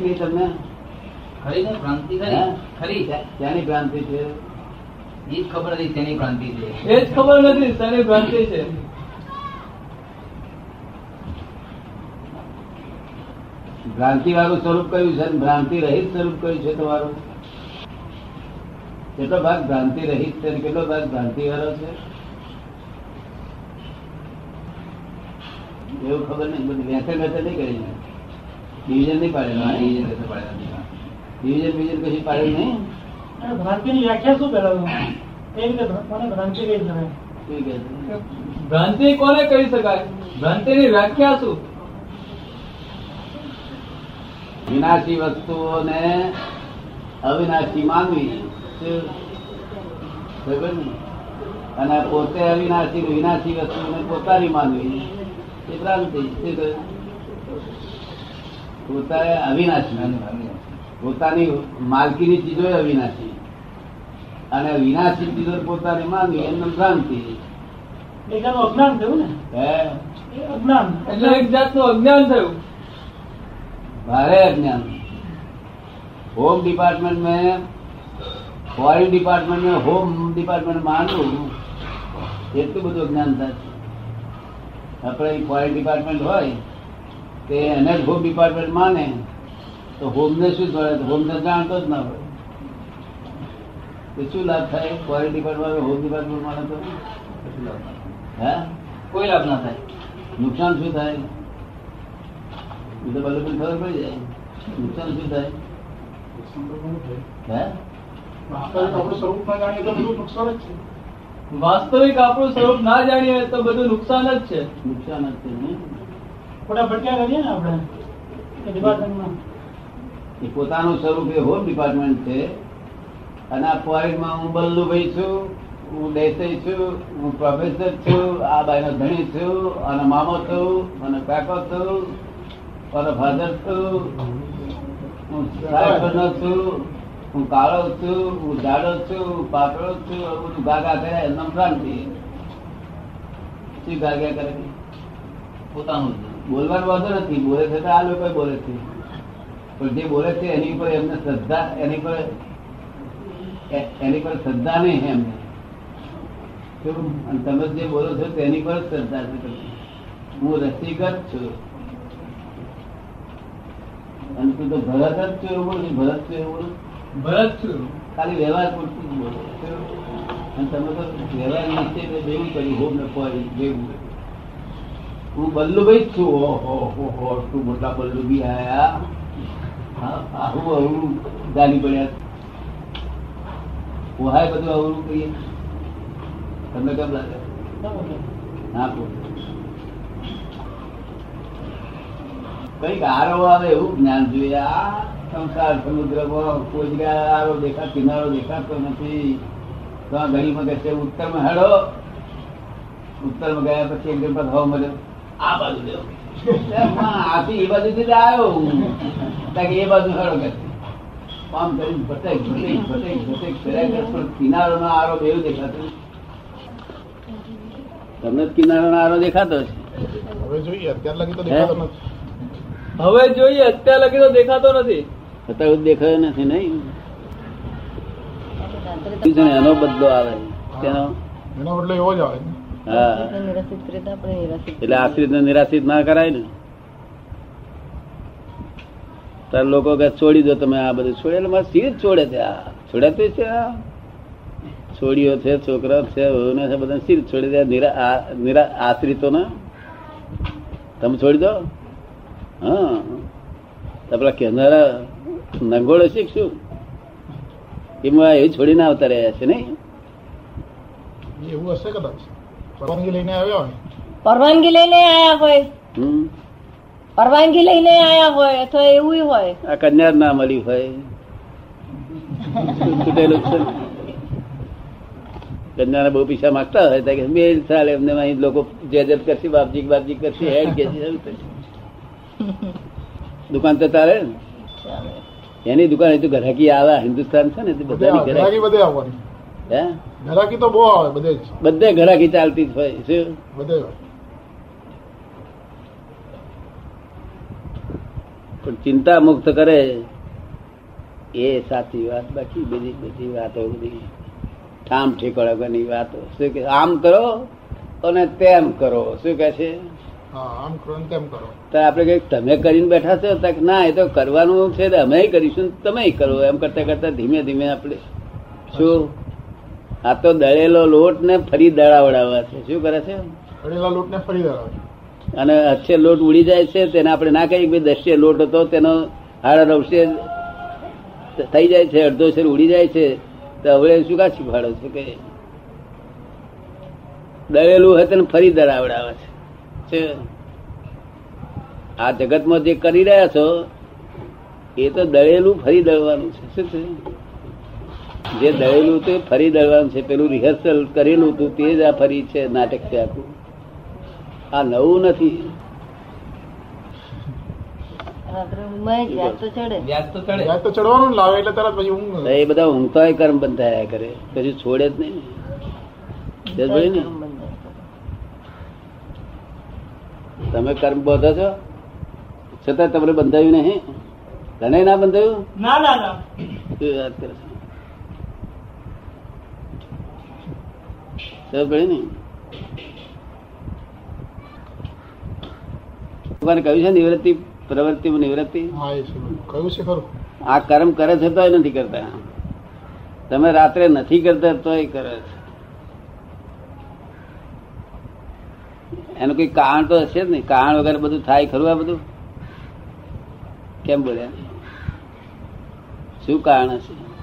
નહીં તમને ખરી ભ્રાંતિ ખરી? ત્યાંની ભ્રાંતિ છે? એ જ ખબર નથી તેની ભ્રાંતિ છે. એ જ ખબર નથી તેની ભ્રાંતિ છે. ભ્રાંતિ વાળું સ્વરૂપ કયું છે? ભ્રાંતિ રહિત સ્વરૂપ કયું છે તમારું? કેટલો ભાગ ભ્રાંતિ રહિત છે કેટલો ભાગ ભ્રાંતિ વાળો છે? એવું ખબર નહીં બધું વેચન વેચન નહીં કરી ડિવિઝન નહીં પાડેલું? એ જ રીતે પાડેલા. ડિવિઝન બીજન કશું પાડેલું નહીં અને ભ્રાંતિની વ્યાખ્યા શું એ રીતે ભ્રાંતિ કોને કહી શકાય ભ્રાંતિની વ્યાખ્યા શું વિનાશી વસ્તુઓને અવિનાશી માનવી ને? અને પોતે અવિનાશી વિનાશી વસ્તુને પોતાની માનવી એ ભ્રાંતિ શું કહ્યું? પોતાએ અવિનાશી પોતાની માલકીની ચીજો અવિનાશી. અને વિનાશી ચીજો પોતાની માનવી એમને ભ્રાંતિ ભારે અજ્ઞાન. હોમ ડિપાર્ટમેન્ટ મેં ફોરેન ડિપાર્ટમેન્ટ મેં હોમ ડિપાર્ટમેન્ટ માંડું. એટલું બધું અજ્ઞાન થાય આપણે ફોરેન ડિપાર્ટમેન્ટ હોય તે એને જ હોમ ડિપાર્ટમેન્ટ માને તો હોમને શું જોડે હોમને જાણતો જ ના હોય. તો શું લાભ થાય? ફોરેન ડિપાર્ટમેન્ટ હોમ ડિપાર્ટમેન્ટ માને તો? હે? કોઈ લાભ ના થાય. નુકસાન શું થાય? એ તો બલ્લુ ખબર પડી જાય. નુકસાન શું થાય? હે? સ્વરૂપ ના જાણીએ તો બધું નુકસાન જ છે. વાસ્તવિક આપણું સ્વરૂપ ના જાણીએ તો બધું નુકસાન જ છે. નુકસાન જ છે ખોટા ભટક્યા કરીએ ને આપણે? એ ડિપાર્ટમેન્ટમાં એ પોતાનું સ્વરૂપ એ હોમ ડિપાર્ટમેન્ટ છે. અને આ ફોરેનમાં હું બલ્લુભાઈ છું હું દેસાઈ છું હું પ્રોફેસર છું આ બાઈનો ધણી છું અને મામો છું અને કાકો છું અને ફાધર છું. હું સાહેબનો છું હું કાળો છું હું જાડો છું હું પાતળો છું બધું ગાગા કરે એમનામથી શું ગાગ્યા કરે? પોતાનું. બોલવાનો વાંધો નથી. બોલે છે આ લોકો બોલે છે. પણ જે બોલે છે એની પર એમને શ્રદ્ધા એની પર એની પર શ્રદ્ધા નહીં એમને. અને તમે જે બોલો છો તેની પર શ્રદ્ધા છે હું રસિકત છું. અને તું તો ભરત જ છું એવું બોલું ભરત છું એવું બોલું ભરત છું ખાલી વ્યવહાર પૂરતું જ બોલો અને તમે તો વ્યવહાર નિશ્ચય જેવું કર્યું હોમ ને કોઈ જેવું. હું બલ્લુભાઈ જ છું. ઓહો હો હો તું મોટા બલ્લુભી આયા. હા, આવું અવરું જાણી પડ્યા. હાય બધું અવરું કહીએ. તમને કેમ લાગે? ના. કંઈક આરો આવે એવું જ્ઞાન જોઈએ. આ સંસાર સમુદ્રમાં કોઈ જગ્યાએ આરો દેખા કિનારો દેખાતો નથી. તો કહે છે ઉત્તરમાં હેડો. ઉત્તરમાં ગયા પછી એક દિવસ હવા મળે આ બાજુ આથી એ બાજુથી જ આવ્યો હું. કે એ બાજુ હેડો કે આમ કરી ભટેક ભટેક ભટેક ભટેક કરે પણ કિનારો નો આરો એવું દેખાતો તમને કિનારો નો આરો દેખાતો છે હવે જોઈએ અત્યાર લગી તો દેખાતો નથી. હવે જોઈએ અત્યાર લગી તો દેખાતો નથી. અત્યારે દેખાયો નથી નહીં. એનો બદલો આવે. તેનો એનો બદલો એવો જ આવે. એટલે આશ્રિત ને નિરાશ્રિત ના કરાય ને? તાર લોકો કે છોડી દો તમે આ બધું. છોડે એટલે મારે સીધ છોડે છે આ. છોડાતું છે આ? છોડીઓ છે છોકરા છે વહુને છે બધા સીધ છોડી દે નિરા આશ્રિતો ને તમે છોડી દો? હા. તો પેલા કેનારા નંગોળો શીખશું. એમાં એ છોડીને આવતા રહ્યા છે નહીં? એવું હશે કદાચ. પરવાનગી લઈને આવ્યા હોય? પરવાનગી લઈને આયા હોય. પરવાનગી લઈને આયા હોય અથવા એવું હોય. આ કન્યા ના મળી હોય. છૂટેલું છે? કન્યાને બહુ પૈસા માંગતા હોય તો કે મેલ ચાલે એમને અહીં લોકો જે જે કરશે બાપજી બાપજી કરશે હેડ કે. દુકાન તો ચાલે ને? એની દુકાન એ તો ગ્રાહકી આવે હિન્દુસ્તાન છે ને બધા બધાની ગ્રાહકી બધે આવવાની. હે? ઘરાકી તો બહુ આવે બધે બધે ગ્રાહકી ચાલતી જ હોય શું? બધે પણ ચિંતા મુક્ત કરે એ સાચી વાત બાકી બીજી બધી વાતો બધી ઠામ ઠેકાણા વાતો. શું કે આમ કરો અને તેમ કરો શું કહે છે? આપડે આમ કરો તેમ કરો. તો આપણે કંઈક તમે કરીને બેઠા છો ના એ તો કરવાનું છે અમે કરીશું તમે કરો એમ કરતા કરતા ધીમે ધીમે આપણે શું? આ તો દળેલો લોટ ને ફરી દળાવડાવવા છે. શું કરે છે? લોટ ને ફરી અને અચ્છે લોટ ઉડી જાય છે તેને આપણે ના કહીએ ભાઈ દસ્ય લોટ હતો તેનો હાડા નવશે થઈ જાય છે અડધો શેર ઉડી જાય છે. તો હવે શું કા શીખવાડો છે કે દળેલું હોય તેને ફરી દળાવડાવે છે. છે? આ જગતમાં જે કરી રહ્યા છો એ તો દળેલું ફરી દળવાનું છે. શું છે? જે દળેલું તે ફરી દળવાનું છે પેલું રિહર્સલ કરેલું હતું તે જ આ ફરી છે નાટક છે આખું. આ નવું નથી. રાત્રે ઊંઘમાં જ વ્યાજ તો ચડે. વ્યાજ તો ચડે. વ્યાજ તો ચડવાનું ને લાવે એટલે તરત પછી ઊંઘ. એ બધા ઊંઘતા કર્મ બંધાયા કરે. પછી છોડે જ નહીં? તમે કર્મ બોધો છો? છતાં તમને બંધાયું નહીં. તને ના બંધાયું? ના ના ના. વાત કરે છે સમજ પડી ને ભગવાને કહ્યું છે નિવૃત્તિ પ્રવૃત્તિ નિવૃત્તિ. હા છે. ખરું? આ કર્મ કરે છે તો નથી કરતા. તમે રાત્રે નથી કરતા તોય કરે છે. એનું કોઈ કારણ તો હશે જ નહીં. કારણ વગર બધું થાય ખરું આ બધું? કેમ બોલ્યા? શું કારણ હશે?